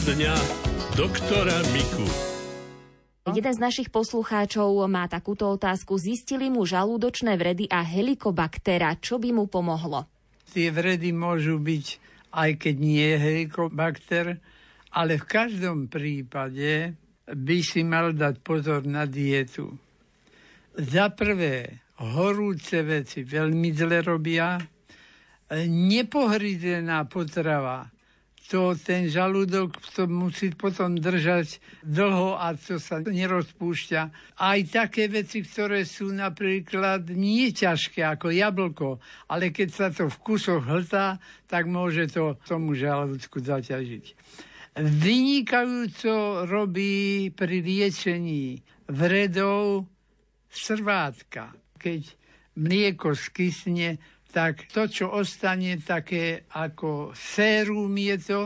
dňa doktora Miku. Jeden z našich poslucháčov má takúto otázku. Zistili mu žalúdočné vredy a helikobaktera. Čo by mu pomohlo? Tie vredy môžu byť, aj keď nie je helikobakter, ale v každom prípade by si mal dať pozor na dietu. Za prvé, horúce veci veľmi zle robia, nepohrizená potrava to ten žalúdok to musí potom držať dlho a to sa nerozpúšťa. Aj také veci, ktoré sú napríklad nie ťažké ako jablko, ale keď sa to v kusoch hltá, tak môže to tomu žalúdku zaťažiť. Vynikajúco robí pri liečení vredov srvátka. Keď mlieko skysne, tak to, čo ostane také ako sérum je to,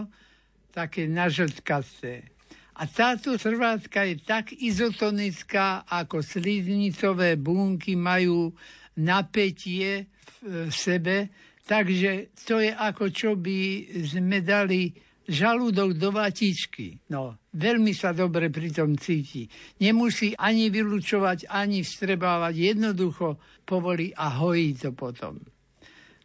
také nažltkaté. A táto trvátka je tak izotonická, ako sliznicové bunky majú napätie v sebe, takže to je ako čo by sme dali žalúdok do vatičky. No, veľmi sa dobre pri tom cíti. Nemusí ani vylúčovať, ani vstrebávať. Jednoducho povolí a hojí to potom.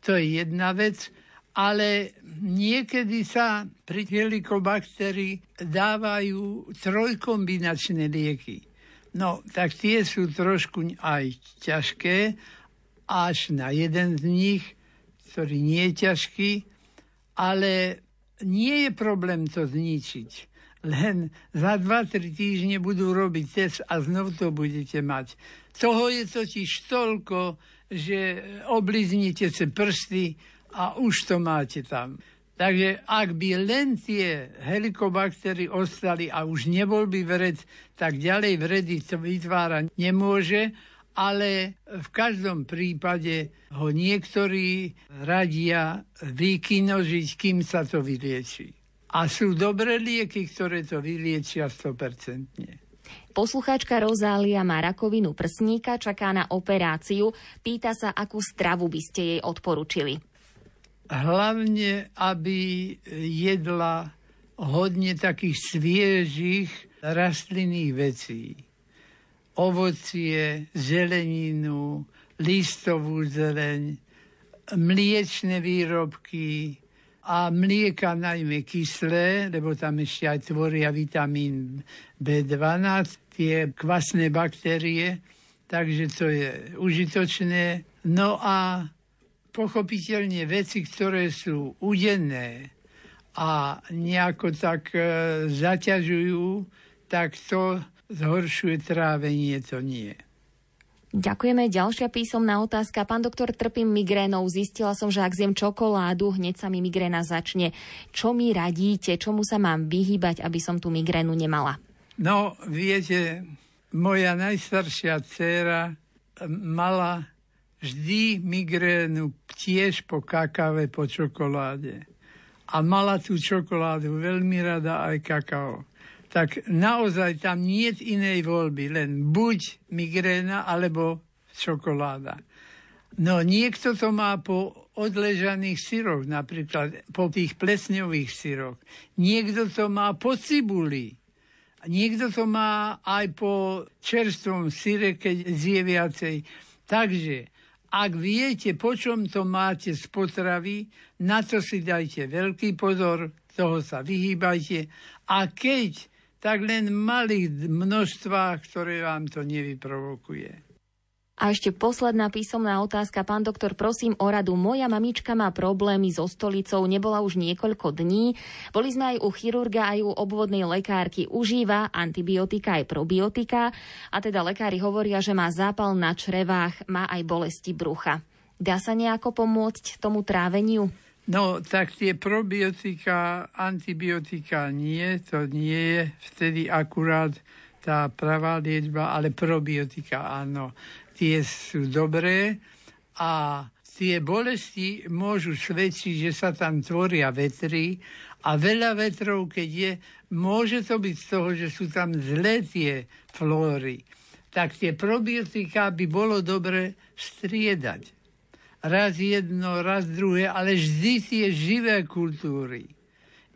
To je jedna vec, ale niekedy sa pri helikobakterii dávajú trojkombinačné lieky. No, tak tie sú trošku aj ťažké, až na jeden z nich, ktorý nie je ťažký, ale nie je problém to zničiť. Len za 2-3 týždne budú robiť test a znovu to budete mať. Toho je totiž toľko, že obliznite si prsty a už to máte tam. Takže ak by len tie helikobaktery ostali a už nebol by vred, tak ďalej vredy to vytvárať nemôže, ale v každom prípade ho niektorí radia vykinožiť, kým sa to vylieči. A sú dobré lieky, ktoré to vyliečia 100%. Poslucháčka Rozália má rakovinu prsníka, čaká na operáciu. Pýta sa, akú stravu by ste jej odporučili. Hlavne, aby jedla hodne takých sviežých rastlinných vecí. Ovocie, zeleninu, listovú zeleň, mliečne výrobky, a mlieka najmä kyslé, lebo tam ešte aj tvoria vitamín B12, tie kvasné baktérie, takže to je užitočné. No a pochopiteľne veci, ktoré sú udenné a nejako tak e, zaťažujú, tak to zhoršuje trávenie, to nie. Ďakujeme. Ďalšia písomná otázka. Pán doktor, trpím migrénou. Zistila som, že ak zjem čokoládu, hneď sa mi migréna začne. Čo mi radíte? Čomu sa mám vyhýbať, aby som tú migrénu nemala? No, viete, moja najstaršia dcéra mala vždy migrénu tiež po kakave, po čokoláde. A mala tú čokoládu veľmi rada aj kakao tak naozaj tam nie je inej voľby, len buď migréna alebo čokoláda. No niekto to má po odležaných syroch, napríklad po tých plesňových syroch. Niekto to má po cibuli. Niekto to má aj po čerstvom syre, keď zje viacej. Takže ak viete, po čom to máte z potravy, na to si dajte veľký pozor, toho sa vyhýbajte. A keď tak len malých množstvách, ktoré vám to nevyprovokuje. A ešte posledná písomná otázka. Pán doktor, prosím o radu. Moja mamička má problémy so stolicou, nebola už niekoľko dní. Boli sme aj u chirurga, aj u obvodnej lekárky. Užíva antibiotika aj probiotika a teda lekári hovoria, že má zápal na črevách, má aj bolesti brucha. Dá sa nejako pomôcť tomu tráveniu? No, tak tie probiotika, antibiotika nie, to nie je vtedy akurát tá pravá liečba, ale probiotika áno. Tie sú dobré a tie bolesti môžu svedčiť, že sa tam tvoria vetry a veľa vetrov, keď je, môže to byť z toho, že sú tam zlé tie flóry. Tak tie probiotika by bolo dobre striedať raz jedno, raz druhé, ale vždy tie živé kultúry.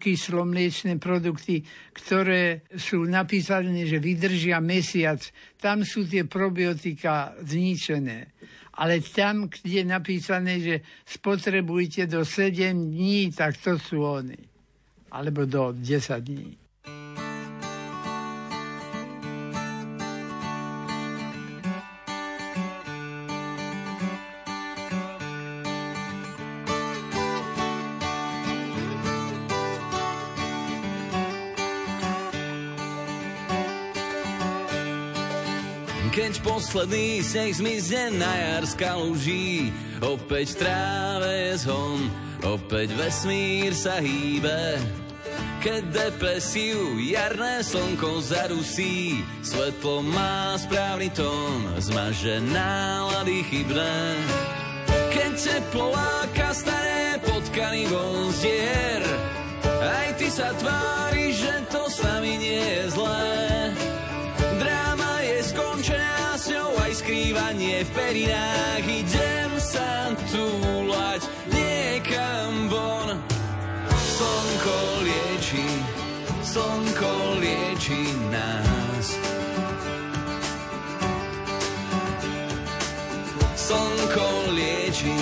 Kyslomliečné produkty, ktoré sú napísané, že vydržia mesiac. Tam sú tie probiotika zničené. Ale tam, kde je napísané, že spotrebujte do 7 dní, tak to sú oni. Alebo do 10 dní. Posledný sneh zmizne na jar z kaluží, opäť tráve je zhon, opäť vesmír sa hýbe. Keď depresiu jarné slnko zarusí, svetlo má správny tón, zmaže nálady chybné. Keď teplo láka staré potkany vonzier, aj ty sa tvári, že to s nami nie je zlé. Skrývanie v perinách. Idem sa túlať niekam von. Slnko lieči, slnko lieči nás. Slnko lieči,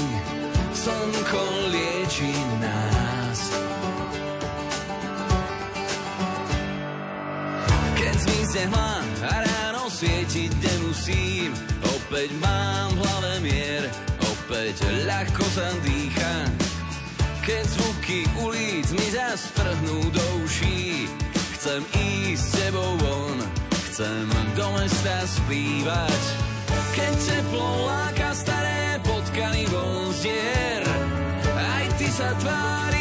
slnko lieči nás. Keď zmizne hmla a ráno svietiť nemusím Opäť mám v hlave mier, opäť ľahko sa dýcha. Keď zvuky ulic mi zastrhnú do uší, chcem ísť s tebou von, chcem do mesta spívať. Keď teplo láka staré potkany von zdier, aj ty sa tváriš,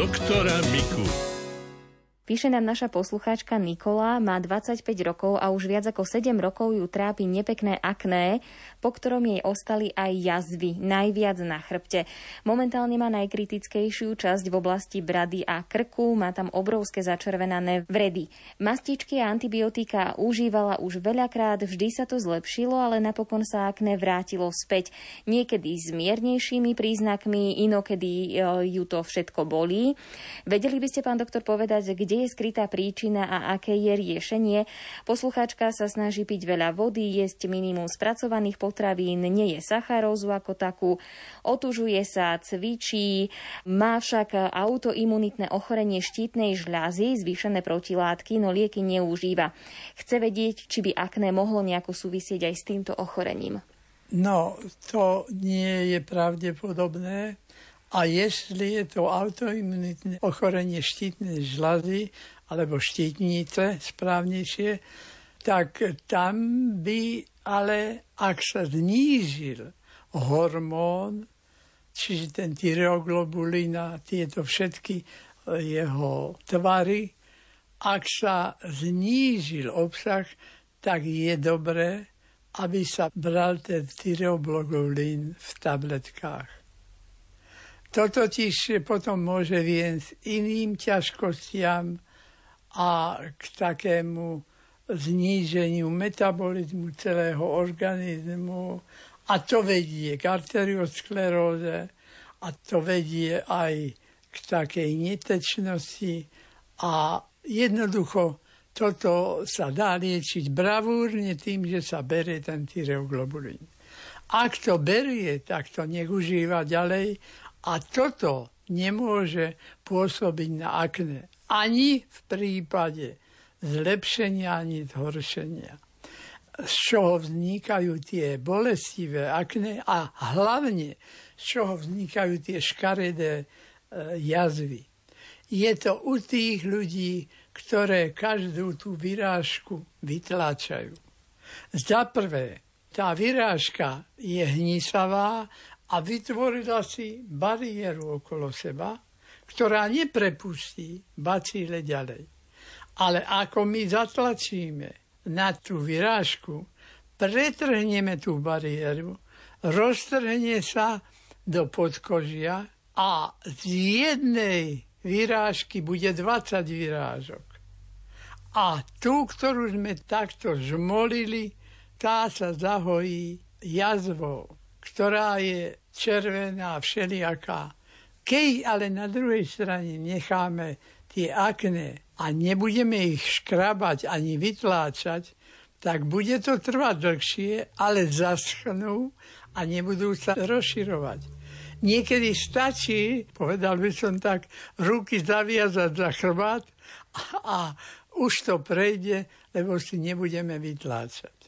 doktora Miku. Píše nám naša poslucháčka Nikola, má 25 rokov a už viac ako 7 rokov ju trápi nepekné akné, po ktorom jej ostali aj jazvy, najviac na chrbte. Momentálne má najkritickejšiu časť v oblasti brady a krku, má tam obrovské začervenané vredy. Mastičky a antibiotika užívala už veľakrát, vždy sa to zlepšilo, ale napokon sa akné vrátilo späť. Niekedy s miernejšími príznakmi, inokedy e, ju to všetko bolí. Vedeli by ste, pán doktor, povedať, kde je skrytá príčina a aké je riešenie. Poslucháčka sa snaží piť veľa vody, jesť minimum spracovaných potravín, nie je sacharózu ako takú, otužuje sa, cvičí, má však autoimunitné ochorenie štítnej žľazy, zvýšené protilátky, no lieky neužíva. Chce vedieť, či by akné mohlo nejako súvisieť aj s týmto ochorením. No, to nie je pravdepodobné. A jestli je to autoimunitné ochorenie štítnej žľazy alebo štítnice správnejšie, tak tam by ale, ak sa znížil hormón, čiže ten tyreoglobulín a tieto všetky jeho tvary, ak sa znížil obsah, tak je dobré, aby sa bral ten tyreoglobulín v tabletkách. To totiž potom môže viesť iným ťažkostiam a k takému zníženiu metabolizmu celého organizmu a to vedie k arterioskleróze a to vedie aj k takej netečnosti a jednoducho toto sa dá liečiť bravúrne tým, že sa berie ten tyreoglobulín. Ak to berie, tak to nech užíva ďalej a toto nemôže pôsobiť na akne. Ani v prípade zlepšenia, ani zhoršenia. Z čoho vznikajú tie bolestivé akne a hlavne z čoho vznikajú tie škaredé e, jazvy. Je to u tých ľudí, ktoré každú tú vyrážku vytláčajú. Za prvé, tá vyrážka je hnisavá a vytvorila si bariéru okolo seba, ktorá neprepustí bacíle ďalej. Ale ako my zatlačíme na tú vyrážku, pretrhneme tú bariéru, roztrhne sa do podkožia a z jednej vyrážky bude 20 vyrážok. A tú, ktorú sme takto žmolili, tá sa zahojí jazvou, ktorá je červená, všelijaká. Keď ale na druhej strane necháme tie akne a nebudeme ich škrabať ani vytláčať, tak bude to trvať dlhšie, ale zaschnú a nebudú sa rozširovať. Niekedy stačí, povedal by som tak, ruky zaviazať za chrbát a, a už to prejde, lebo si nebudeme vytláčať.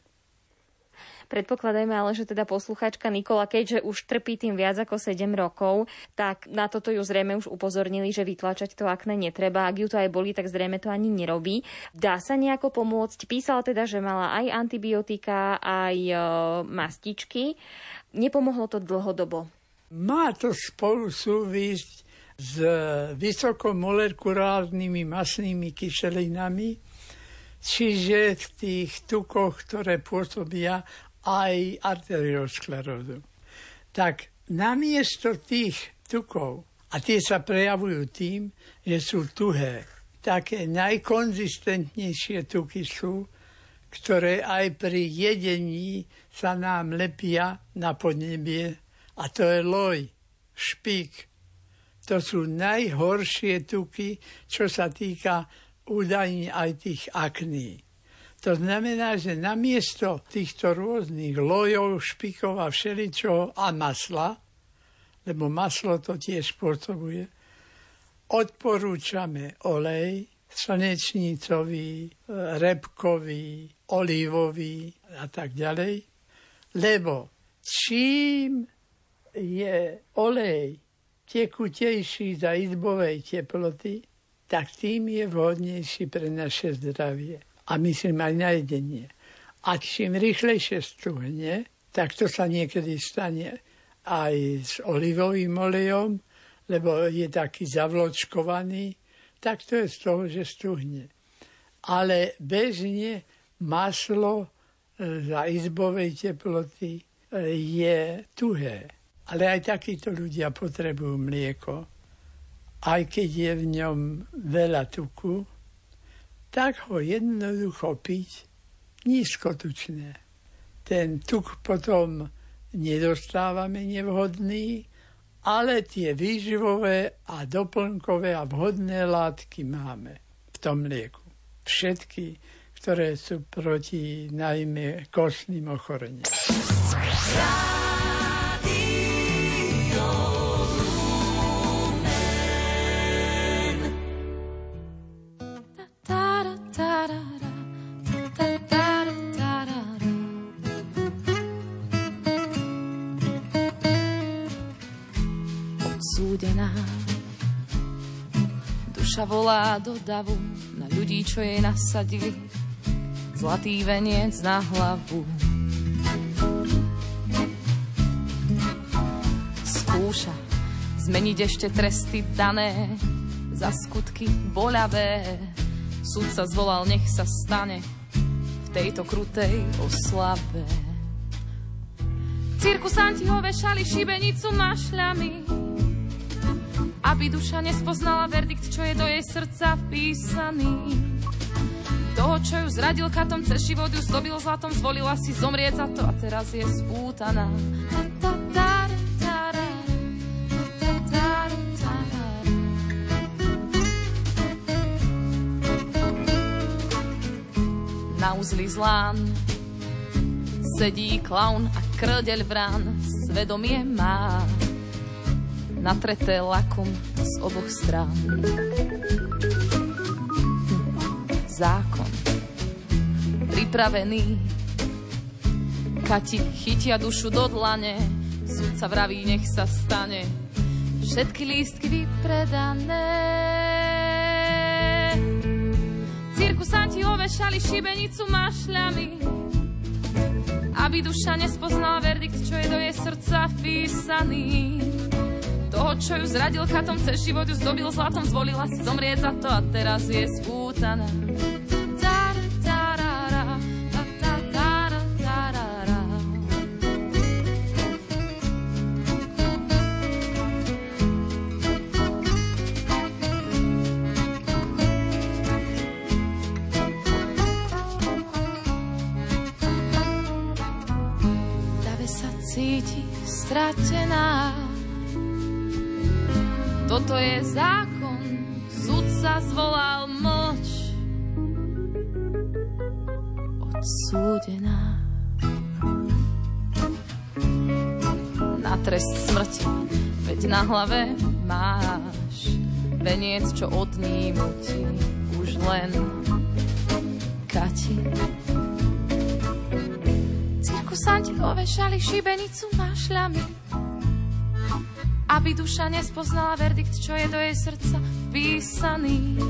Predpokladajme ale, že teda posluchačka Nikola, keďže už trpí tým viac ako 7 rokov, tak na toto ju zrejme už upozornili, že vytlačať to akné netreba. Ak ju to aj boli, tak zrejme to ani nerobí. Dá sa nejako pomôcť? Písala teda, že mala aj antibiotika, aj e, mastičky. Nepomohlo to dlhodobo? Má to spolu súvisť s vysokomolekulárnymi masnými kyselinami, čiže v tých tukoch, ktoré pôsobia aj arteriosklerózu. Tak namiesto tých tukov, a tie sa prejavujú tým, že sú tuhé, také najkonzistentnejšie tuky sú, ktoré aj pri jedení sa nám lepia na podnebie, a to je loj, špík. To sú najhoršie tuky, čo sa týka údajne aj tých akní. To znamená, že namiesto týchto rôznych lojov, špikov a všeličo a masla, lebo maslo to tiež spôsobuje, odporúčame olej, slnečnicový, repkový, olivový a tak ďalej, lebo čím je olej tekutejší za izbovej teploty, tak tým je vhodnejší pre naše zdravie a myslím aj na jedenie. A čím rýchlejšie stuhne, tak to sa niekedy stane aj s olivovým olejom, lebo je taký zavločkovaný, tak to je z toho, že stuhne. Ale bežne maslo e, za izbovej teploty e, je tuhé. Ale aj takíto ľudia potrebujú mlieko. Aj keď je v ňom veľa tuku, tak ho jednoducho piť nízkotučné. Ten tuk potom nedostávame nevhodný, ale tie výživové a doplnkové a vhodné látky máme. V tom mlieku. Všetky, ktoré sú proti najmä kostným ochoreniam. Duša volá do davu na ľudí, čo jej nasadili zlatý veniec na hlavu. Skúša zmeniť ešte tresty dané za skutky boľavé. Súd sa zvolal, nech sa stane v tejto krutej oslave. Cirkusanti ho vešali šibenicu mašľami aby duša nespoznala verdikt, čo je do jej srdca vpísaný. Toho, čo ju zradil katom, cez život ju zdobil zlatom, zvolila si zomrieť za to a teraz je spútaná. Na uzli zlán sedí klaun a krdeľ vrán, svedomie má natreté lakom z oboch strán. Zákon. Pripravený. Kati chytia dušu do dlane. Súdca vraví, nech sa stane. Všetky lístky vypredané. Cirkusanti ovešali šibenicu mašľami Aby duša nespoznala verdikt, čo je do jej srdca vpísaný toho, čo ju zradil chatom, cez život ju zdobil zlatom, zvolila si zomrieť za to a teraz je spútaná. Hlave máš veniec, čo odnímu ti už len Kati. Cirkusanti povešali šibenicu mašľami aby duša nespoznala verdikt, čo je do jej srdca vpísaný.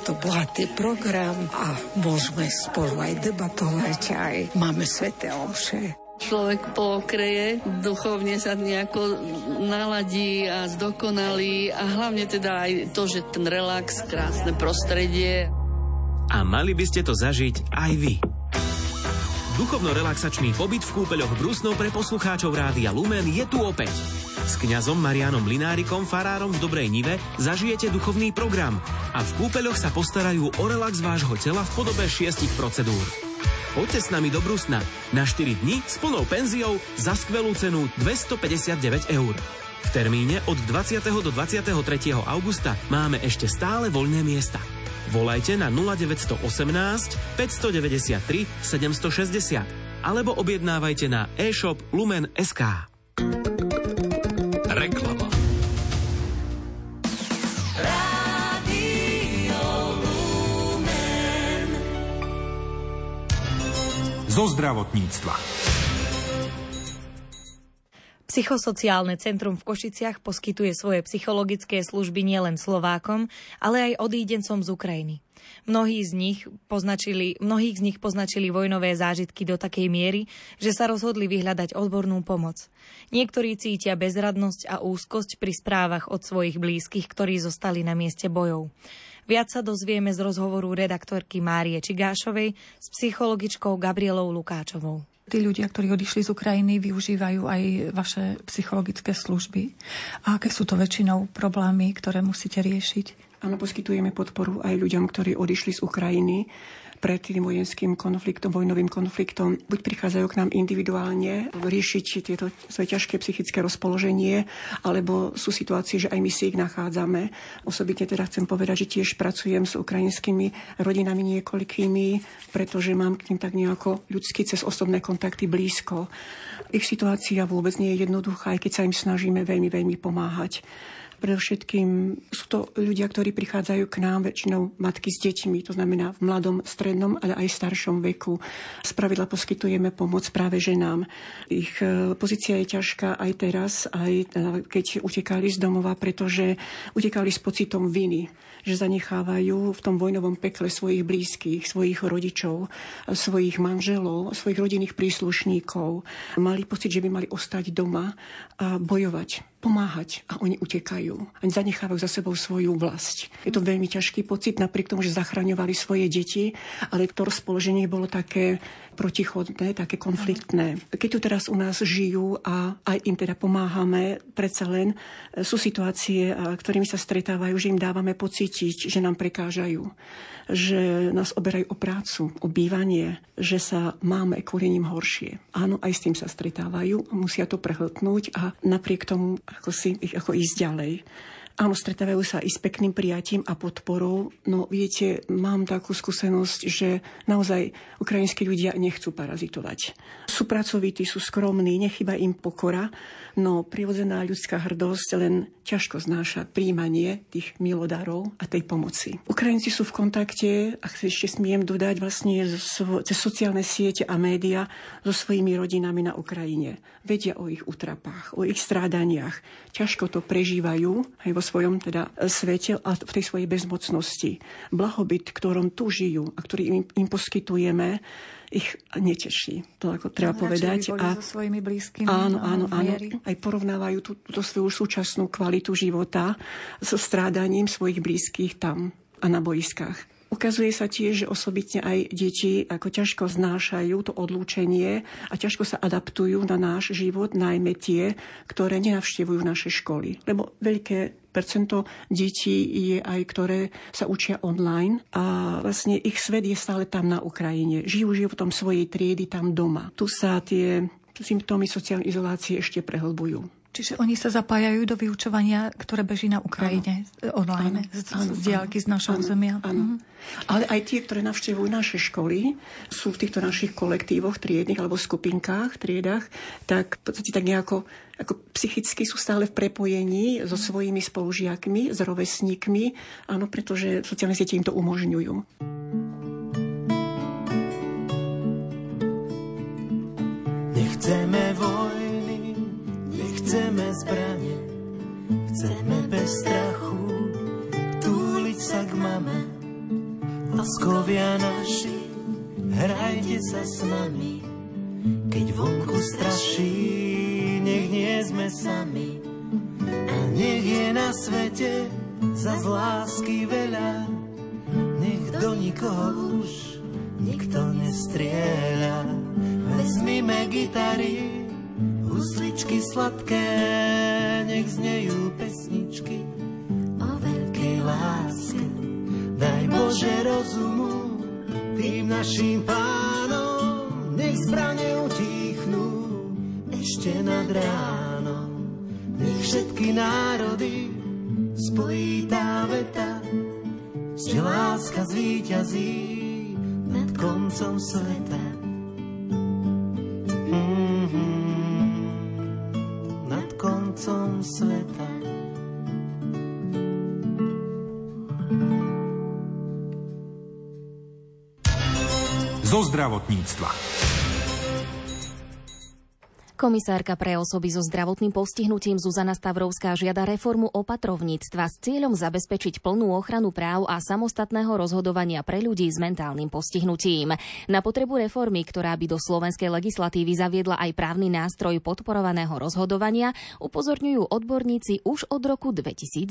To bohatý program a môžeme spolu aj debatovať, aj máme sveté omše. Človek pookreje, duchovne sa nejako naladí a zdokonalí a hlavne teda aj to, že ten relax, krásne prostredie. A mali by ste to zažiť aj vy. Duchovno-relaxačný pobyt v kúpeľoch Brusnov pre poslucháčov Rádia Lumen je tu opäť. S kňazom Marianom Linárikom, farárom v Dobrej Nive, zažijete duchovný program a v kúpeľoch sa postarajú o relax vášho tela v podobe šiestich procedúr. Poďte s nami do Brusna na 4 dní s plnou penziou za skvelú cenu 259 eur. V termíne od 20. do 23. augusta máme ešte stále voľné miesta. Volajte na 0918 593 760 alebo objednávajte na e-shop Lumen.sk. zo zdravotníctva. Psychosociálne centrum v Košiciach poskytuje svoje psychologické služby nielen Slovákom, ale aj odídencom z Ukrajiny. Mnohí z nich poznačili, mnohých z nich poznačili vojnové zážitky do takej miery, že sa rozhodli vyhľadať odbornú pomoc. Niektorí cítia bezradnosť a úzkosť pri správach od svojich blízkych, ktorí zostali na mieste bojov. Viac sa dozvieme z rozhovoru redaktorky Márie Čigášovej s psychologičkou Gabrielou Lukáčovou tí ľudia, ktorí odišli z Ukrajiny, využívajú aj vaše psychologické služby? A aké sú to väčšinou problémy, ktoré musíte riešiť? Áno, poskytujeme podporu aj ľuďom, ktorí odišli z Ukrajiny pred tým vojenským konfliktom, vojnovým konfliktom. Buď prichádzajú k nám individuálne riešiť tieto svoje ťažké psychické rozpoloženie, alebo sú situácie, že aj my si ich nachádzame. Osobitne teda chcem povedať, že tiež pracujem s ukrajinskými rodinami niekoľkými, pretože mám k ním tak nejako ľudsky cez osobné kontakty blízko. Ich situácia vôbec nie je jednoduchá, aj keď sa im snažíme veľmi, veľmi pomáhať. Predovšetkým sú to ľudia, ktorí prichádzajú k nám, väčšinou matky s deťmi, to znamená v mladom, strednom, ale aj staršom veku. Spravidla poskytujeme pomoc práve ženám. Ich e, pozícia je ťažká aj teraz, aj e, keď utekali z domova, pretože utekali s pocitom viny že zanechávajú v tom vojnovom pekle svojich blízkych, svojich rodičov, svojich manželov, svojich rodinných príslušníkov. Mali pocit, že by mali ostať doma a bojovať pomáhať a oni utekajú. Oni zanechávajú za sebou svoju vlast. Je to veľmi ťažký pocit, napriek tomu, že zachraňovali svoje deti, ale to rozpoloženie bolo také protichodné, také konfliktné. Keď tu teraz u nás žijú a aj im teda pomáhame, predsa len sú situácie, ktorými sa stretávajú, že im dávame pocítiť, že nám prekážajú že nás oberajú o prácu, o bývanie, že sa máme kvôli ním horšie. Áno, aj s tým sa stretávajú, musia to prehltnúť a napriek tomu ako si ako ísť ďalej. Áno, stretávajú sa i s pekným prijatím a podporou. No viete, mám takú skúsenosť, že naozaj ukrajinskí ľudia nechcú parazitovať. Sú pracovití, sú skromní, nechyba im pokora, no prirodzená ľudská hrdosť len ťažko znáša príjmanie tých milodárov a tej pomoci. Ukrajinci sú v kontakte, ak ešte smiem dodať, vlastne cez sociálne siete a média so svojimi rodinami na Ukrajine. Vedia o ich utrapách, o ich strádaniach. Ťažko to prežívajú aj vo svojom teda svete a v tej svojej bezmocnosti. Blahobyt, ktorom tu žijú a ktorý im, im poskytujeme, ich neteší. To ako treba no, povedať. A so svojimi blízkymi. Áno, áno, áno. Aj porovnávajú tú, túto svoju súčasnú kvalitu života so strádaním svojich blízkych tam a na boiskách. Ukazuje sa tiež, že osobitne aj deti ako ťažko znášajú to odlúčenie a ťažko sa adaptujú na náš život, najmä tie, ktoré nenavštevujú naše školy. Lebo veľké percento detí je aj, ktoré sa učia online a vlastne ich svet je stále tam na Ukrajine. Žijú životom svojej triedy tam doma. Tu sa tie symptómy sociálnej izolácie ešte prehlbujú. Čiže oni sa zapájajú do vyučovania, ktoré beží na Ukrajine áno. online, áno, z, áno, z diálky z našho územia. Mhm. Ale aj tie, ktoré navštevujú naše školy, sú v týchto našich kolektívoch, triednych alebo skupinkách, triedach, tak v podstate tak nejako ako psychicky sú stále v prepojení so svojimi spolužiakmi, s rovesníkmi, áno, pretože sociálne siete im to umožňujú. Nechceme vojnu Chceme zbranie, chceme bez strachu túliť sa k mame. Laskovia naši, hrajte sa s nami, keď vonku straší, nech nie sme sami. A nech je na svete za lásky veľa, nech do nikoho už nikto nestrieľa. Vezmime gitary, husličky sladké, nech znejú pesničky o veľkej láske. Daj Bože rozumu tým našim pánom, nech zbrane utichnú ešte nad ránom. Nech všetky národy spojí tá veta, že láska zvíťazí nad koncom sveta. Zdravotníctva. Komisárka pre osoby so zdravotným postihnutím Zuzana Stavrovská žiada reformu opatrovníctva s cieľom zabezpečiť plnú ochranu práv a samostatného rozhodovania pre ľudí s mentálnym postihnutím. Na potrebu reformy, ktorá by do slovenskej legislatívy zaviedla aj právny nástroj podporovaného rozhodovania, upozorňujú odborníci už od roku 2010.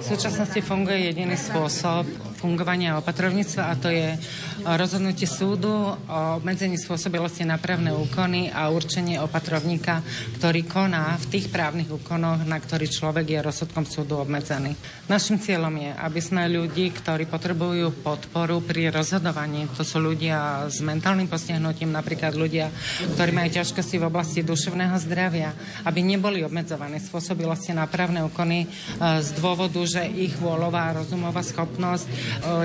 V súčasnosti funguje jediný spôsob fungovania opatrovníctva a to je rozhodnutie súdu o obmedzení spôsobilosti na právne úkony a určenie opatrovníctva opatrovníka, ktorý koná v tých právnych úkonoch, na ktorý človek je rozsudkom súdu obmedzený. Našim cieľom je, aby sme ľudí, ktorí potrebujú podporu pri rozhodovaní, to sú ľudia s mentálnym postihnutím, napríklad ľudia, ktorí majú ťažkosti v oblasti duševného zdravia, aby neboli obmedzovaní spôsobilosti na právne úkony e, z dôvodu, že ich vôľová rozumová schopnosť e,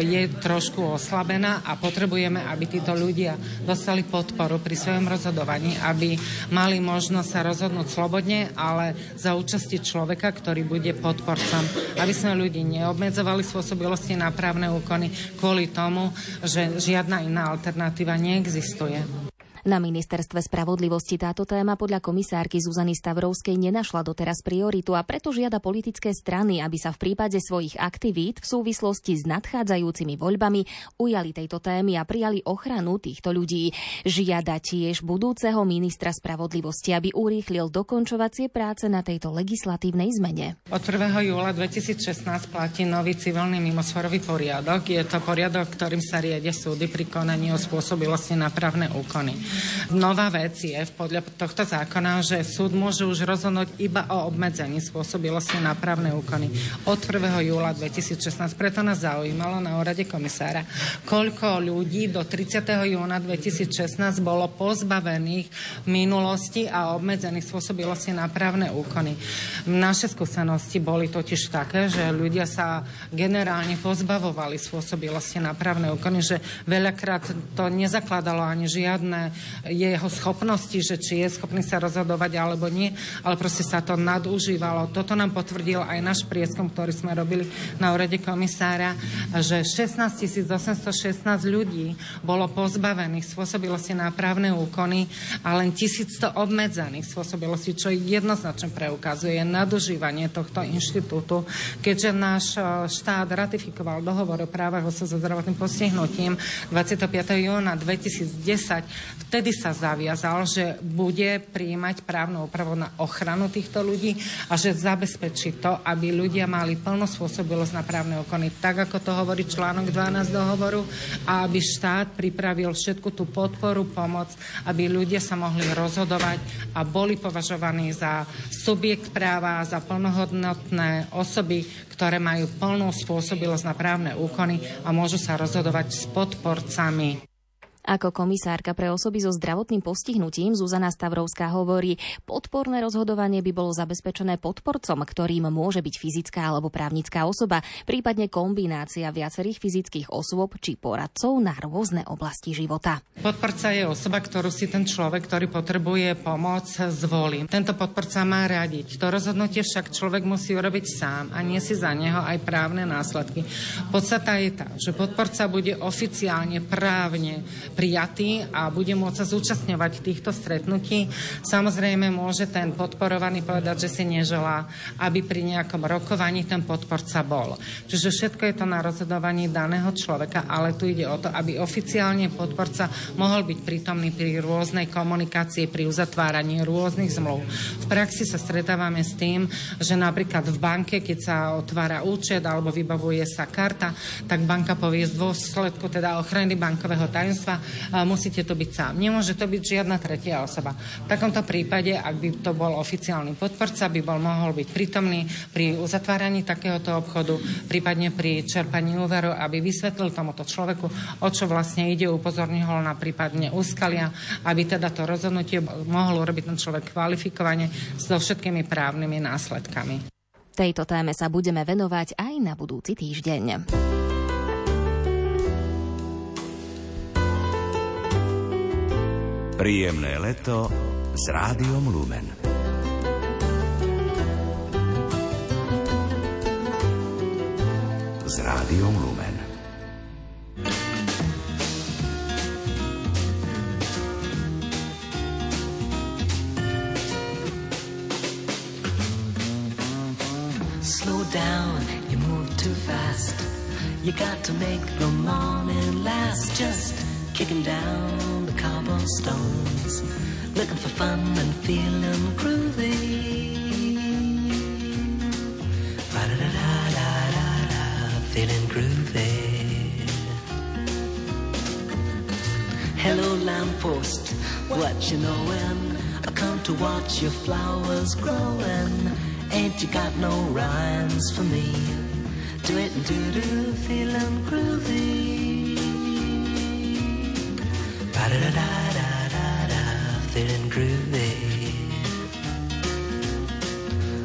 je trošku oslabená a potrebujeme, aby títo ľudia dostali podporu pri svojom rozhodovaní, aby mali mali možnosť sa rozhodnúť slobodne, ale za účasti človeka, ktorý bude podporcom. Aby sme ľudí neobmedzovali spôsobilosti na právne úkony kvôli tomu, že žiadna iná alternatíva neexistuje. Na ministerstve spravodlivosti táto téma podľa komisárky Zuzany Stavrovskej nenašla doteraz prioritu a preto žiada politické strany, aby sa v prípade svojich aktivít v súvislosti s nadchádzajúcimi voľbami ujali tejto témy a prijali ochranu týchto ľudí. Žiada tiež budúceho ministra spravodlivosti, aby urýchlil dokončovacie práce na tejto legislatívnej zmene. Od 1. júla 2016 platí nový civilný mimosforový poriadok. Je to poriadok, ktorým sa riede súdy pri konaní o spôsobilosti na právne úkony. Nová vec je podľa tohto zákona, že súd môže už rozhodnúť iba o obmedzení spôsobilosti na právne úkony od 1. júla 2016. Preto nás zaujímalo na úrade komisára, koľko ľudí do 30. júna 2016 bolo pozbavených minulosti a obmedzených spôsobilosti na právne úkony. Naše skúsenosti boli totiž také, že ľudia sa generálne pozbavovali spôsobilosti na právne úkony, že veľakrát to nezakladalo ani žiadne jeho schopnosti, že či je schopný sa rozhodovať alebo nie, ale proste sa to nadužívalo. Toto nám potvrdil aj náš prieskum, ktorý sme robili na úrade komisára, že 16 816 ľudí bolo pozbavených spôsobilosti na právne úkony a len 1100 obmedzených spôsobilosti, čo jednoznačne preukazuje nadužívanie tohto inštitútu, keďže náš e, štát ratifikoval dohovor o právach osob so zdravotným postihnutím 25. júna 2010, vtedy sa zaviazal, že bude prijímať právnu úpravu na ochranu týchto ľudí a že zabezpečí to, aby ľudia mali plnú spôsobilosť na právne úkony, tak ako to hovorí článok 12 dohovoru a aby štát pripravil všetku tú podporu, pomoc, aby ľudia sa mohli rozhodovať a boli považovaní za subjekt práva, za plnohodnotné osoby, ktoré majú plnú spôsobilosť na právne úkony a môžu sa rozhodovať s podporcami. Ako komisárka pre osoby so zdravotným postihnutím Zuzana Stavrovská hovorí, podporné rozhodovanie by bolo zabezpečené podporcom, ktorým môže byť fyzická alebo právnická osoba, prípadne kombinácia viacerých fyzických osôb či poradcov na rôzne oblasti života. Podporca je osoba, ktorú si ten človek, ktorý potrebuje pomoc, zvolí. Tento podporca má radiť. To rozhodnutie však človek musí urobiť sám a nie si za neho aj právne následky. Podstata je tá, že podporca bude oficiálne právne prijatý a bude môcť sa zúčastňovať týchto stretnutí. Samozrejme môže ten podporovaný povedať, že si neželá, aby pri nejakom rokovaní ten podporca bol. Čiže všetko je to na rozhodovaní daného človeka, ale tu ide o to, aby oficiálne podporca mohol byť prítomný pri rôznej komunikácii, pri uzatváraní rôznych zmluv. V praxi sa stretávame s tým, že napríklad v banke, keď sa otvára účet alebo vybavuje sa karta, tak banka povie z dôsledku teda ochrany bankového tajomstva musíte to byť sám. Nemôže to byť žiadna tretia osoba. V takomto prípade, ak by to bol oficiálny podporca, by bol mohol byť prítomný pri uzatváraní takéhoto obchodu, prípadne pri čerpaní úveru, aby vysvetlil tomuto človeku, o čo vlastne ide, upozornil ho na prípadne úskalia, aby teda to rozhodnutie mohol urobiť ten človek kvalifikovane so všetkými právnymi následkami. Tejto téme sa budeme venovať aj na budúci týždeň. Príjemné leto s Rádiom Lumen. S Rádiom Lumen. Slow down, you move too fast. You got to make the morning last just kicking down the cobblestones, looking for fun and feeling groovy. Ba-da-da-da-da-da, feeling groovy. Hello, lamppost, what you knowin'? I come to watch your flowers growin'. Ain't you got no rhymes for me? Do it and do do, feeling groovy. Da da da da da da, feeling groovy.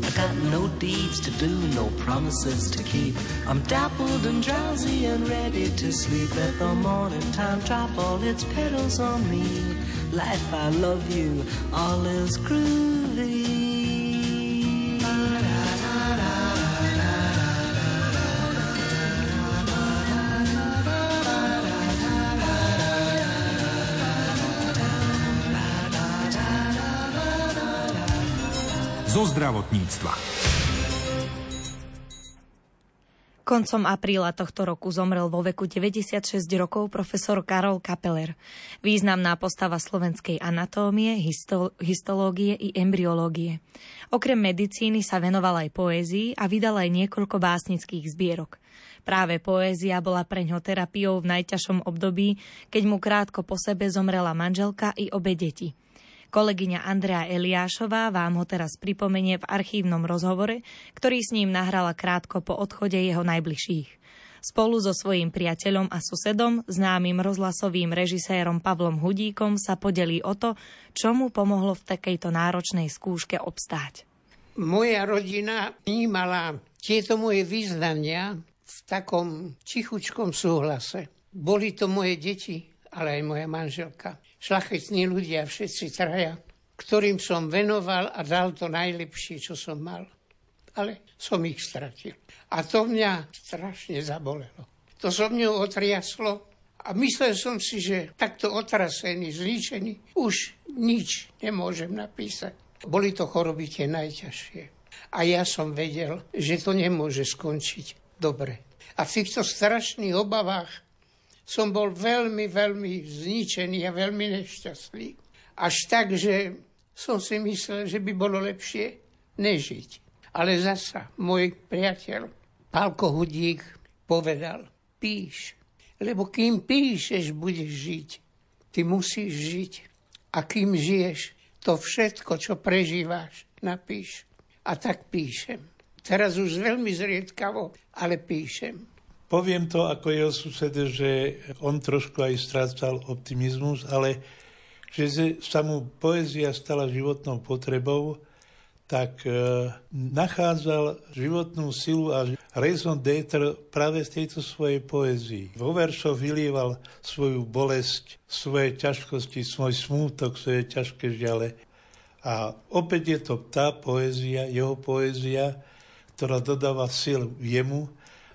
I got no deeds to do, no promises to keep. I'm dappled and drowsy and ready to sleep. Let the morning time drop all its petals on me. Life, I love you, all is groovy. Zdravotníctva. Koncom apríla tohto roku zomrel vo veku 96 rokov profesor Karol Kapeler. Významná postava slovenskej anatómie, histo- histológie i embryológie. Okrem medicíny sa venoval aj poézii a vydal aj niekoľko básnických zbierok. Práve poézia bola pre ňo terapiou v najťažšom období, keď mu krátko po sebe zomrela manželka i obe deti. Kolegyňa Andrea Eliášová vám ho teraz pripomenie v archívnom rozhovore, ktorý s ním nahrala krátko po odchode jeho najbližších. Spolu so svojím priateľom a susedom, známym rozhlasovým režisérom Pavlom Hudíkom sa podelí o to, čo mu pomohlo v takejto náročnej skúške obstáť. Moja rodina vnímala tieto moje význania v takom tichučkom súhlase. Boli to moje deti, ale aj moja manželka šlachetní ľudia, všetci traja, ktorým som venoval a dal to najlepšie, čo som mal. Ale som ich stratil. A to mňa strašne zabolelo. To so mňou otriaslo a myslel som si, že takto otrasený, zničený, už nič nemôžem napísať. Boli to choroby tie najťažšie. A ja som vedel, že to nemôže skončiť dobre. A v týchto strašných obavách som bol veľmi, veľmi zničený a veľmi nešťastný. Až tak, že som si myslel, že by bolo lepšie nežiť. Ale zasa môj priateľ Pálko Hudík povedal, píš, lebo kým píšeš, budeš žiť. Ty musíš žiť. A kým žiješ, to všetko, čo prežíváš, napíš. A tak píšem. Teraz už veľmi zriedkavo, ale píšem. Poviem to ako jeho sused, že on trošku aj strácal optimizmus, ale že sa mu poézia stala životnou potrebou, tak e, nachádzal životnú silu a raison d'être práve z tejto svojej poézii. Vo veršoch vylieval svoju bolesť, svoje ťažkosti, svoj smútok, svoje ťažké žiale. A opäť je to tá poézia, jeho poézia, ktorá dodáva sil jemu,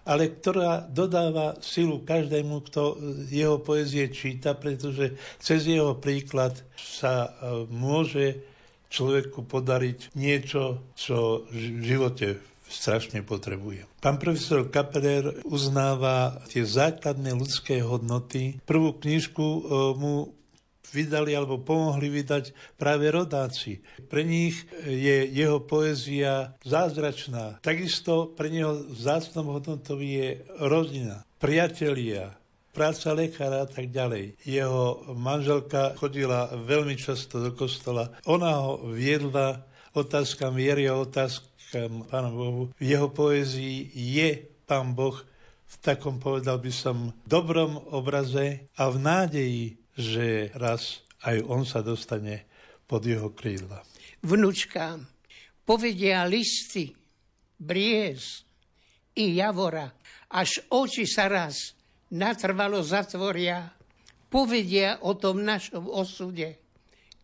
ale ktorá dodáva silu každému, kto jeho poezie číta, pretože cez jeho príklad sa e, môže človeku podariť niečo, čo v živote strašne potrebuje. Pán profesor Kaperer uznáva tie základné ľudské hodnoty. Prvú knižku e, mu vydali alebo pomohli vydať práve rodáci. Pre nich je jeho poézia zázračná. Takisto pre neho zácnom hodnotou je rodina, priatelia, práca lekára a tak ďalej. Jeho manželka chodila veľmi často do kostola. Ona ho viedla otázkam viery a otázkam Pána Bohu. V jeho poézii je Pán Boh v takom, povedal by som, dobrom obraze a v nádeji, že raz aj on sa dostane pod jeho krídla. Vnúčkám povedia listy, bries i javora, až oči sa raz natrvalo zatvoria, povedia o tom našom osude,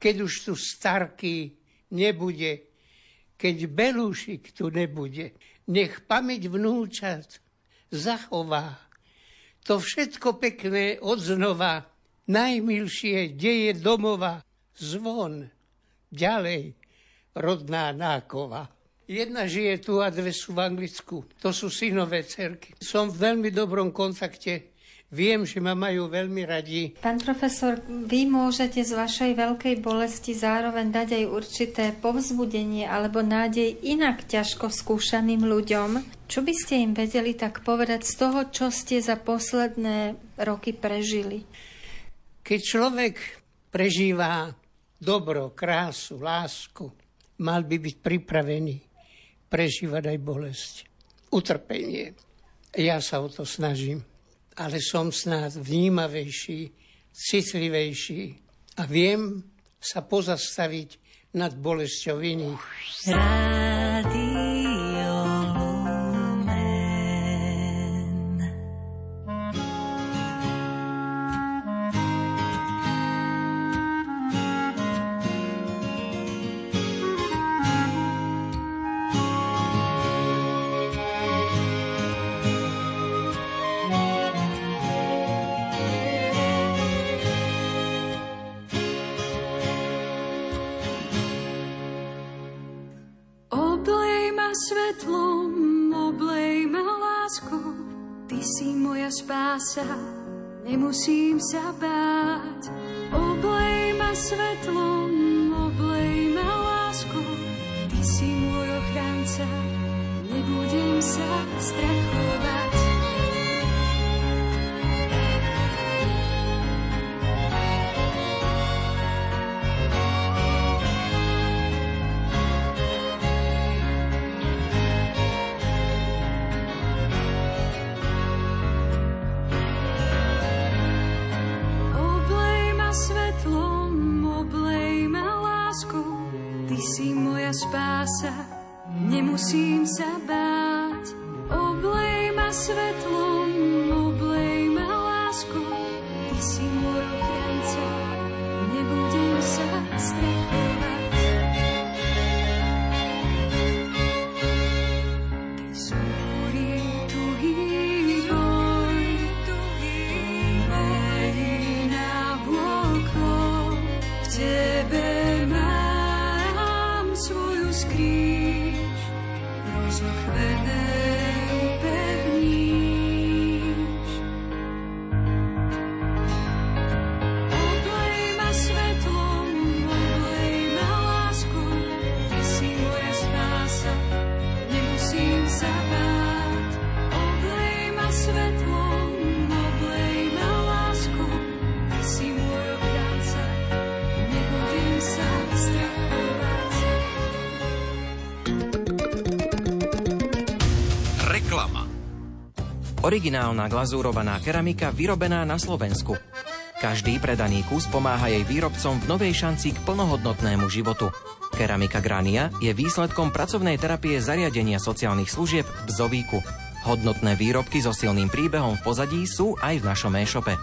keď už tu starky nebude, keď Belúšik tu nebude. Nech pamäť vnúčat zachová to všetko pekné odznova, najmilšie deje domova, zvon, ďalej, rodná nákova. Jedna žije tu a dve sú v Anglicku. To sú synové cerky. Som v veľmi dobrom kontakte. Viem, že ma majú veľmi radi. Pán profesor, vy môžete z vašej veľkej bolesti zároveň dať aj určité povzbudenie alebo nádej inak ťažko skúšaným ľuďom. Čo by ste im vedeli tak povedať z toho, čo ste za posledné roky prežili? Keď človek prežíva dobro, krásu, lásku, mal by byť pripravený prežívať aj bolesť, utrpenie. Ja sa o to snažím, ale som snáď vnímavejší, citlivejší a viem sa pozastaviť nad bolesťou iných. Rádio. Spása, nemusím sa báť. Oblej ma svetlom, Originálna glazúrovaná keramika vyrobená na Slovensku. Každý predaný kus pomáha jej výrobcom v novej šanci k plnohodnotnému životu. Keramika Grania je výsledkom pracovnej terapie zariadenia sociálnych služieb v Zovíku. Hodnotné výrobky so silným príbehom v pozadí sú aj v našom e-shope.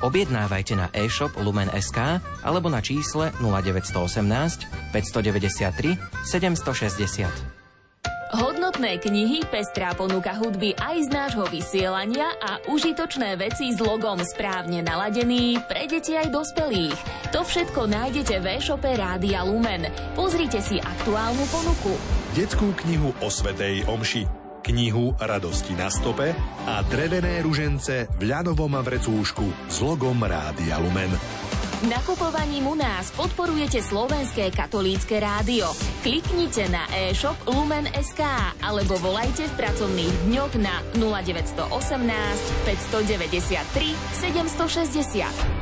Objednávajte na e-shop Lumen.sk alebo na čísle 0918 593 760. Hodnotné knihy, pestrá ponuka hudby aj z nášho vysielania a užitočné veci s logom správne naladený pre deti aj dospelých. To všetko nájdete v e-shope Rádia Lumen. Pozrite si aktuálnu ponuku. Detskú knihu o Svetej Omši, knihu Radosti na stope a drevené ružence v ľanovom vrecúšku s logom Rádia Lumen. Nakupovaním u nás podporujete slovenské katolícke rádio. Kliknite na e-shop Lumen.sk alebo volajte v pracovných dňoch na 0918 593 760.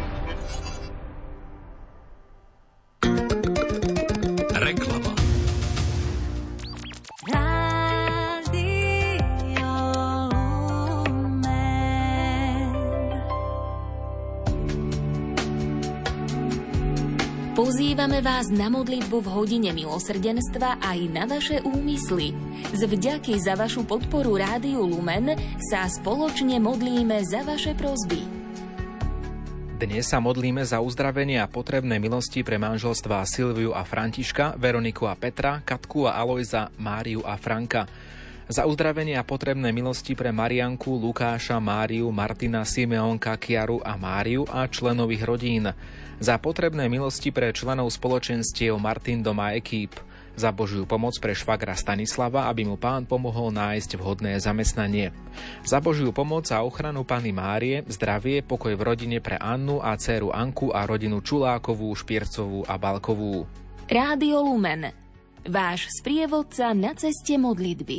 Pozývame vás na modlitbu v hodine milosrdenstva aj na vaše úmysly. Z vďaky za vašu podporu Rádiu Lumen sa spoločne modlíme za vaše prozby. Dnes sa modlíme za uzdravenie a potrebné milosti pre manželstva Silviu a Františka, Veroniku a Petra, Katku a Alojza, Máriu a Franka. Za uzdravenie a potrebné milosti pre Marianku, Lukáša, Máriu, Martina, Simeonka, Kiaru a Máriu a členových rodín za potrebné milosti pre členov spoločenstiev Martin Doma Ekýp, Za Božiu pomoc pre švagra Stanislava, aby mu pán pomohol nájsť vhodné zamestnanie. Za Božiu pomoc a ochranu Pany Márie, zdravie, pokoj v rodine pre Annu a dceru Anku a rodinu Čulákovú, Špiercovú a Balkovú. Rádio Lumen. Váš sprievodca na ceste modlitby.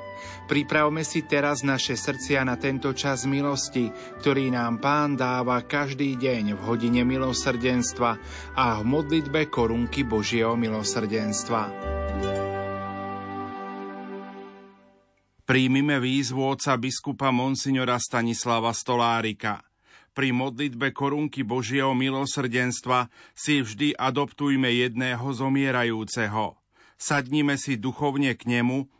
Pripravme si teraz naše srdcia na tento čas milosti, ktorý nám Pán dáva každý deň v hodine milosrdenstva a v modlitbe korunky Božieho milosrdenstva. Príjmime výzvu oca biskupa Monsignora Stanislava Stolárika. Pri modlitbe korunky Božieho milosrdenstva si vždy adoptujme jedného zomierajúceho. Sadnime si duchovne k nemu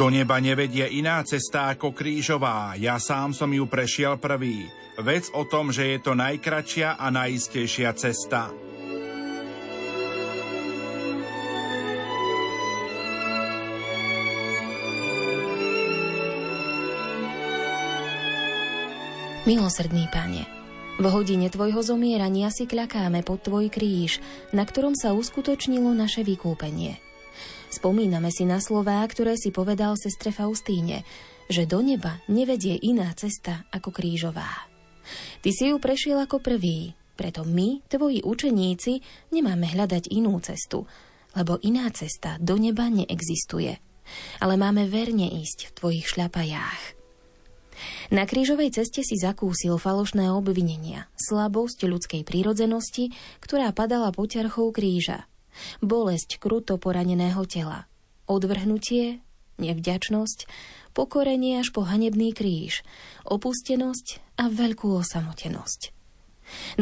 Do neba nevedie iná cesta ako krížová, ja sám som ju prešiel prvý. Vec o tom, že je to najkračšia a najistejšia cesta. Milosrdný Pane, v hodine Tvojho zomierania si kľakáme pod Tvoj kríž, na ktorom sa uskutočnilo naše vykúpenie – Spomíname si na slová, ktoré si povedal sestre Faustíne, že do neba nevedie iná cesta ako krížová. Ty si ju prešiel ako prvý, preto my, tvoji učeníci, nemáme hľadať inú cestu, lebo iná cesta do neba neexistuje. Ale máme verne ísť v tvojich šľapajách. Na krížovej ceste si zakúsil falošné obvinenia, slabosť ľudskej prírodzenosti, ktorá padala poťarchou kríža – bolesť kruto poraneného tela, odvrhnutie, nevďačnosť, pokorenie až po hanebný kríž, opustenosť a veľkú osamotenosť.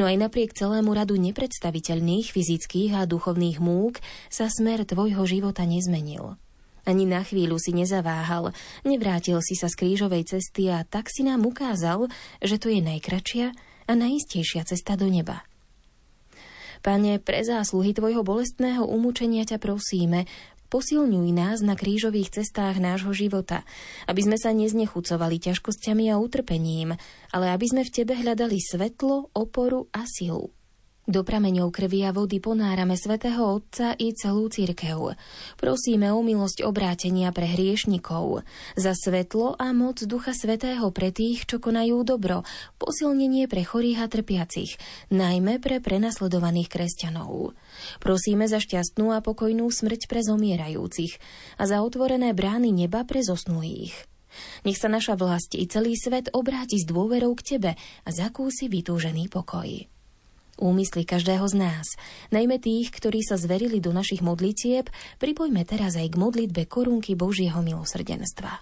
No aj napriek celému radu nepredstaviteľných fyzických a duchovných múk sa smer tvojho života nezmenil. Ani na chvíľu si nezaváhal, nevrátil si sa z krížovej cesty a tak si nám ukázal, že to je najkračšia a najistejšia cesta do neba. Pane, pre zásluhy Tvojho bolestného umúčenia ťa prosíme, posilňuj nás na krížových cestách nášho života, aby sme sa neznechucovali ťažkosťami a utrpením, ale aby sme v Tebe hľadali svetlo, oporu a silu. Do prameňov krvi a vody ponárame svätého Otca i celú církev. Prosíme o milosť obrátenia pre hriešnikov, za svetlo a moc Ducha Svetého pre tých, čo konajú dobro, posilnenie pre chorých a trpiacich, najmä pre prenasledovaných kresťanov. Prosíme za šťastnú a pokojnú smrť pre zomierajúcich a za otvorené brány neba pre zosnulých. Nech sa naša vlast i celý svet obráti s dôverou k Tebe a zakúsi vytúžený pokoj úmysly každého z nás, najmä tých, ktorí sa zverili do našich modlitieb, pripojme teraz aj k modlitbe korunky Božieho milosrdenstva.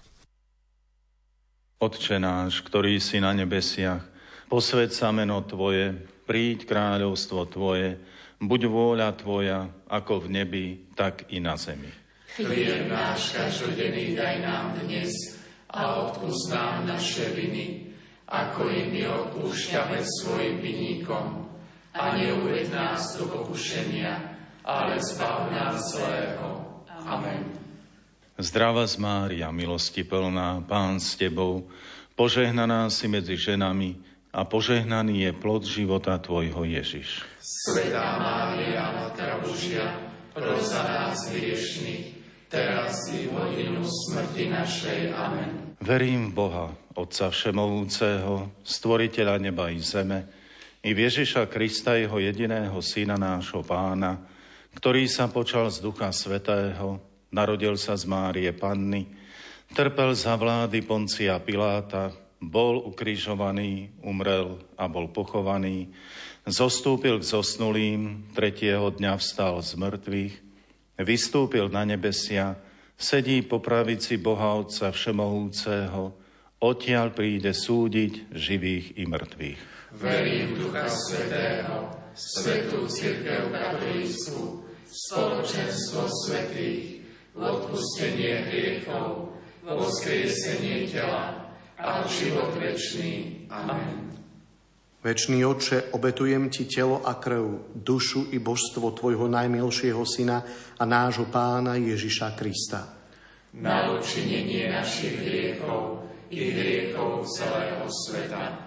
Otče náš, ktorý si na nebesiach, posved sa meno Tvoje, príď kráľovstvo Tvoje, buď vôľa Tvoja, ako v nebi, tak i na zemi. Chlieb náš každodenný daj nám dnes a odpúsť nám naše viny, ako i my odpúšťame svojim vinníkom. A neuved nás do pokušenia, ale zbav nás zlého. Amen. Zdrava z Mária, milosti plná, Pán s Tebou, požehnaná si medzi ženami a požehnaný je plod života Tvojho Ježiš. Svetá Mária, Matka Božia, pros za nás hriešných, teraz i v hodinu smrti našej. Amen. Verím v Boha, Otca Všemovúceho, Stvoriteľa neba i zeme, i v Ježiša Krista, Jeho jediného Syna, nášho Pána, ktorý sa počal z Ducha Svetého, narodil sa z Márie Panny, trpel za vlády Poncia Piláta, bol ukrižovaný, umrel a bol pochovaný, zostúpil k zosnulým, tretieho dňa vstal z mŕtvych, vystúpil na nebesia, sedí po pravici Boha Otca Všemohúceho, odtiaľ príde súdiť živých i mŕtvych. Verím v Ducha Svetého, Svetú Církev Katolícku, spoločenstvo svetých, v odpustenie hriechov, v voskriesenie tela a život večný. Amen. Večný Oče, obetujem Ti telo a krv, dušu i božstvo Tvojho najmilšieho Syna a nášho Pána Ježiša Krista. Na odčinenie našich hriechov i hriechov celého sveta.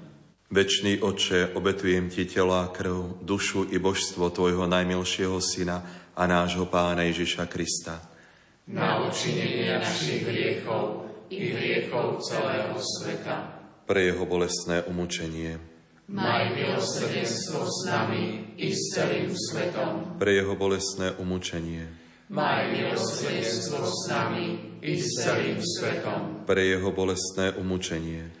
Večný Oče, obetujem Ti telo a krv, dušu i božstvo Tvojho najmilšieho Syna a nášho Pána Ježiša Krista. Na učinenie našich hriechov i hriechov celého sveta. Pre jeho bolestné umúčenie. Maj milosrdenstvo s nami i s celým svetom. Pre jeho bolestné umúčenie. Maj milosrdenstvo s nami i s celým svetom. Pre jeho bolestné umúčenie.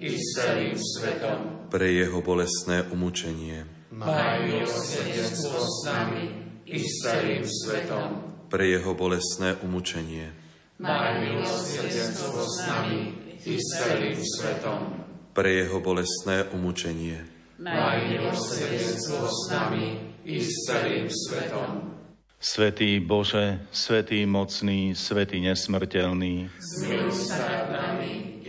i s celým svetom. Pre jeho bolestné umúčenie. Maj milosrdenstvo s nami i s celým svetom. Pre jeho bolestné umúčenie. Maj milosrdenstvo s nami i s celým svetom. Pre jeho bolestné umúčenie. Maj milosrdenstvo s nami i s celým svetom. Svetý Bože, Svetý mocný, Svetý nesmrteľný, Zmiluj sa nad nami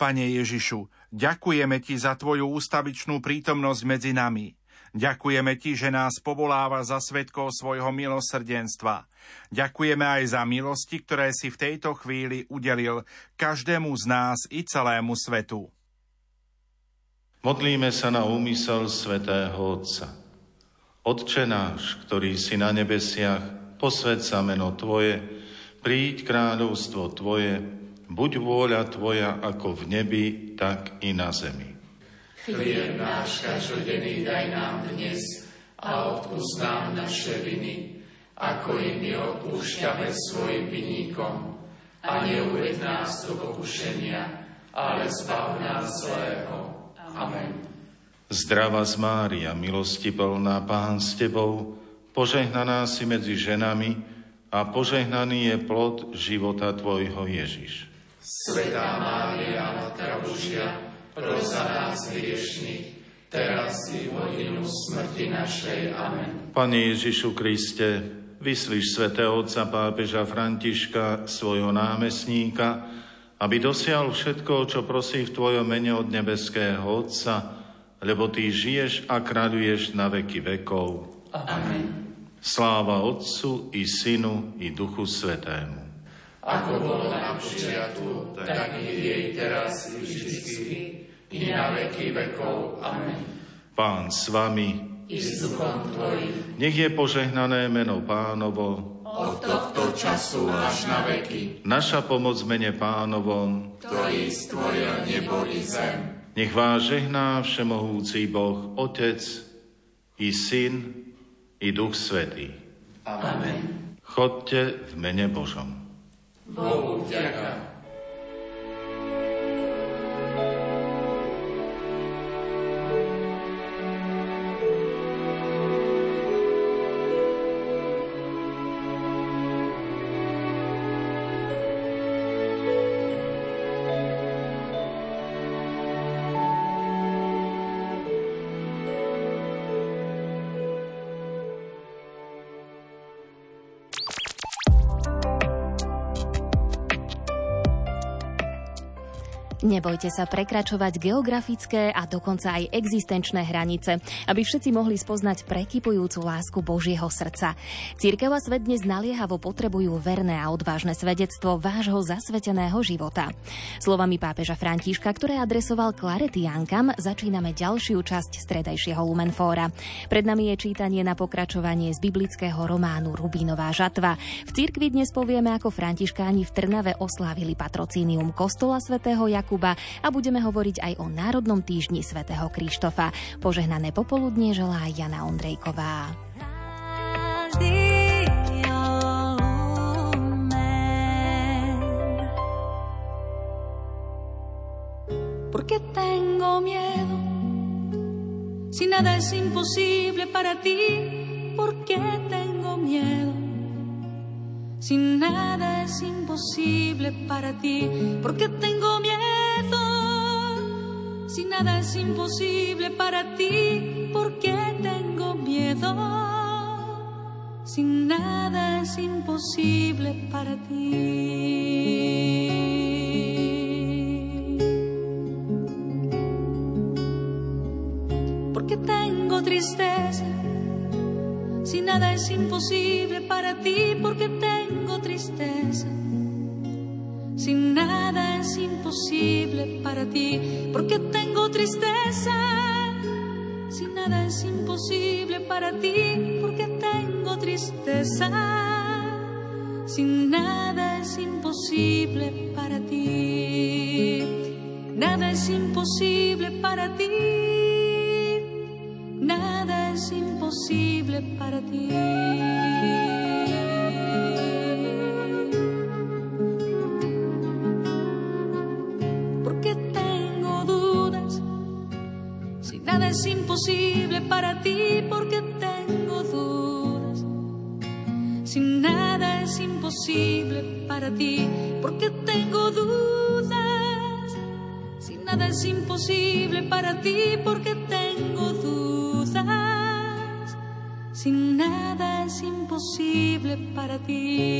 Pane Ježišu, ďakujeme Ti za Tvoju ústavičnú prítomnosť medzi nami. Ďakujeme Ti, že nás povoláva za svetkov svojho milosrdenstva. Ďakujeme aj za milosti, ktoré si v tejto chvíli udelil každému z nás i celému svetu. Modlíme sa na úmysel svätého Otca. Otče náš, ktorý si na nebesiach, posved sa meno Tvoje, príď kráľovstvo Tvoje, buď vôľa Tvoja ako v nebi, tak i na zemi. Chlieb náš každodenný daj nám dnes a odpúsť nám naše viny, ako i my odpúšťame svojim vinníkom. A neuved nás do pokušenia, ale zbav nás zlého. Amen. Zdrava z Mária, milosti plná Pán s Tebou, požehnaná si medzi ženami a požehnaný je plod života Tvojho Ježiš. Svetá Mária, Matka Božia, pros za nás hriešných, teraz i v hodinu smrti našej. Amen. Pane Ježišu Kriste, vyslíš svätého otca pápeža Františka, svojho námestníka, aby dosial všetko, čo prosí v Tvojom mene od nebeského Otca, lebo Ty žiješ a kráľuješ na veky vekov. Amen. Sláva Otcu i Synu i Duchu Svetému. Ako bolo na počiatku, tak i jej teraz i vždycky, i na veky vekov. Amen. Pán s vami, I s duchom Tvojim, nech je požehnané meno pánovo, od tohto času až na veky, naša pomoc mene pánovom, ktorý stvoril nebo i zem. nech vás žehná všemohúci Boh, Otec i Syn i Duch Svetý. Amen. Chodte v mene Božom. Bohu vďaka. Nebojte sa prekračovať geografické a dokonca aj existenčné hranice, aby všetci mohli spoznať prekypujúcu lásku Božieho srdca. Církev a svet dnes naliehavo potrebujú verné a odvážne svedectvo vášho zasveteného života. Slovami pápeža Františka, ktoré adresoval Claretiankam, začíname ďalšiu časť stredajšieho Lumenfóra. Pred nami je čítanie na pokračovanie z biblického románu Rubínová žatva. V cirkvi dnes povieme, ako františkáni v Trnave oslávili patrocínium kostola svätého Jakuba a budeme hovoriť aj o Národnom týždni svätého Krištofa. Požehnané popoludnie želá Jana Ondrejková. Porque tengo miedo. Si nada es imposible para ti, ¿por qué tengo miedo? Si nada es imposible para ti, ¿por qué tengo miedo? Si nada es imposible para ti, ¿por qué tengo miedo? Si nada es imposible para ti. Porque tengo tristeza. Si nada es imposible para ti, porque tengo tristeza. Si nada es imposible para ti, porque tengo tristeza. Si nada es imposible para ti, porque tengo tristeza. Si nada es imposible para ti, nada es imposible para ti. Nada es imposible para ti. Imposible para ti, porque tengo dudas. Si nada es imposible para ti, porque tengo dudas. Si nada es imposible para ti, porque tengo dudas. Si nada es imposible para ti.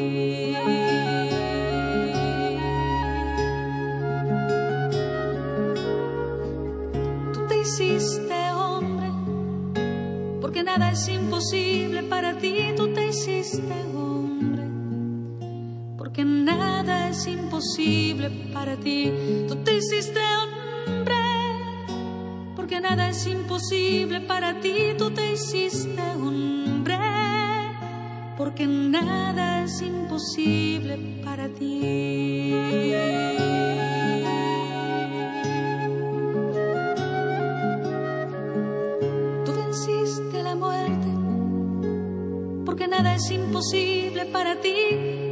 Nada es imposible para ti. Tú te hiciste hombre, porque nada es imposible para ti. Tú te hiciste hombre porque nada es imposible para ti. Tú venciste la muerte, porque nada es imposible para ti.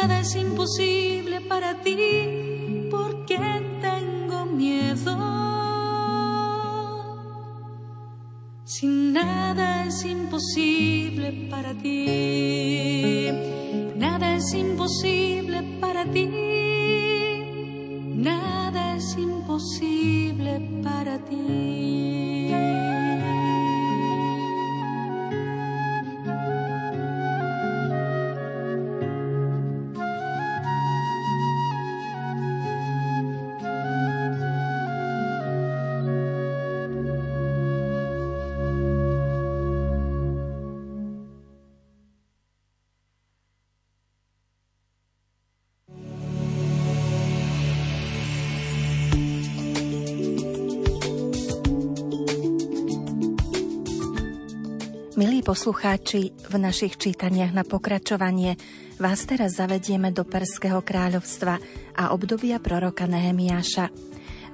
nada es imposible para ti, ¿por qué tengo miedo? Si nada es imposible para ti, nada es imposible para ti, nada es imposible para ti. Poslucháči, v našich čítaniach na pokračovanie vás teraz zavedieme do Perského kráľovstva a obdobia proroka Nehemiáša.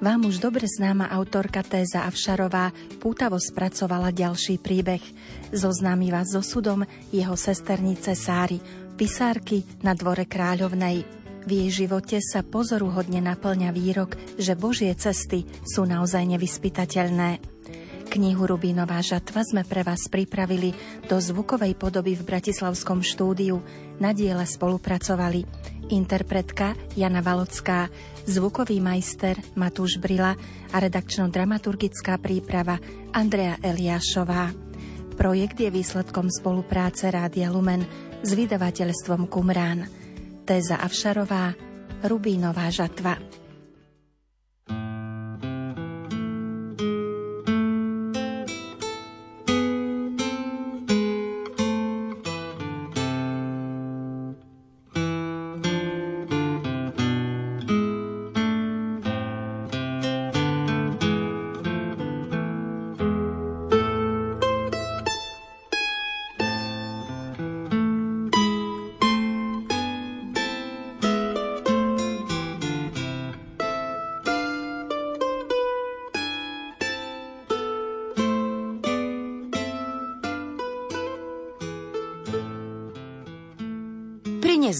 Vám už dobre známa autorka Téza Avšarová pútavo spracovala ďalší príbeh. Zoznámi vás so sudom jeho sesternice Sáry, pisárky na dvore kráľovnej. V jej živote sa pozoruhodne naplňa výrok, že Božie cesty sú naozaj nevyspytateľné. Knihu Rubínová žatva sme pre vás pripravili do zvukovej podoby v Bratislavskom štúdiu. Na diele spolupracovali interpretka Jana Valocká, zvukový majster Matúš Brila a redakčno-dramaturgická príprava Andrea Eliášová. Projekt je výsledkom spolupráce Rádia Lumen s vydavateľstvom Kumrán. Téza Avšarová, Rubínová žatva.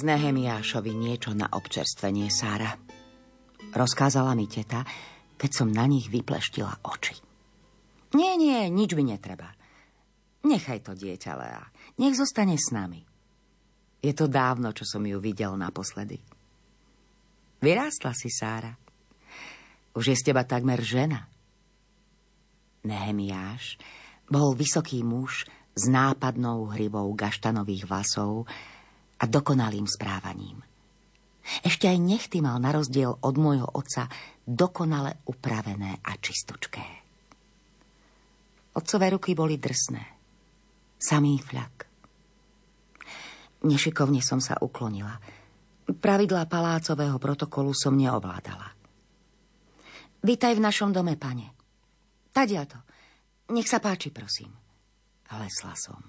Nehemiášovi niečo na občerstvenie, Sára. Rozkázala mi teta, keď som na nich vypleštila oči. Nie, nie, nič mi netreba. Nechaj to dieťa, Lea. Nech zostane s nami. Je to dávno, čo som ju videl naposledy. Vyrástla si, Sára. Už je z teba takmer žena. Nehemiáš bol vysoký muž s nápadnou hrivou gaštanových vlasov, a dokonalým správaním. Ešte aj nechty mal na rozdiel od môjho otca dokonale upravené a čistočké. Otcové ruky boli drsné. Samý fľak. Nešikovne som sa uklonila. Pravidlá palácového protokolu som neovládala. Vítaj v našom dome, pane. Tadia to. Nech sa páči, prosím. Lesla som.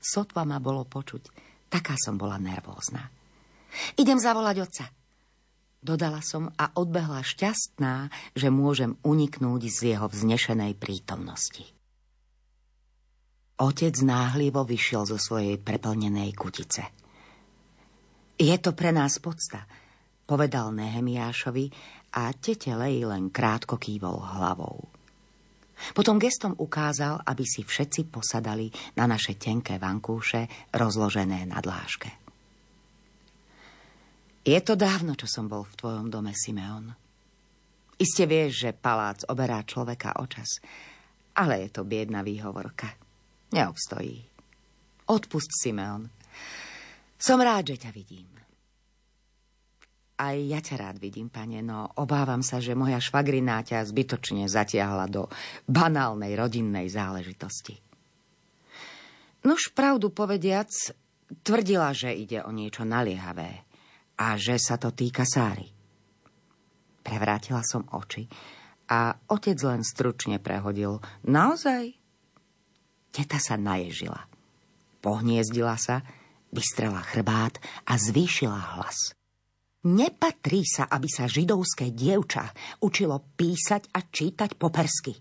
Sotva ma bolo počuť Taká som bola nervózna. Idem zavolať otca. Dodala som a odbehla šťastná, že môžem uniknúť z jeho vznešenej prítomnosti. Otec náhlivo vyšiel zo svojej preplnenej kutice. Je to pre nás podsta, povedal Nehemiášovi a tete Lej len krátko kývol hlavou. Potom gestom ukázal, aby si všetci posadali na naše tenké vankúše rozložené na dláške. Je to dávno, čo som bol v tvojom dome, Simeon. Iste vieš, že palác oberá človeka o čas, ale je to biedna výhovorka. Neobstojí. Odpust, Simeon. Som rád, že ťa vidím. Aj ja ťa rád vidím, pane, no obávam sa, že moja švagrina ťa zbytočne zatiahla do banálnej rodinnej záležitosti. Nož pravdu povediac, tvrdila, že ide o niečo naliehavé a že sa to týka Sáry. Prevrátila som oči a otec len stručne prehodil. Naozaj? Teta sa naježila. Pohniezdila sa, vystrela chrbát a zvýšila hlas. Nepatrí sa, aby sa židovské dievča učilo písať a čítať po persky.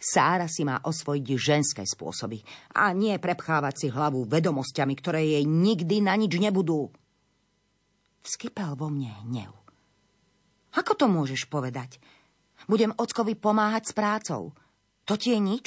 Sára si má osvojiť ženské spôsoby a nie prepchávať si hlavu vedomosťami, ktoré jej nikdy na nič nebudú. Vskypel vo mne hnev. Ako to môžeš povedať? Budem ockovi pomáhať s prácou. To ti je nič?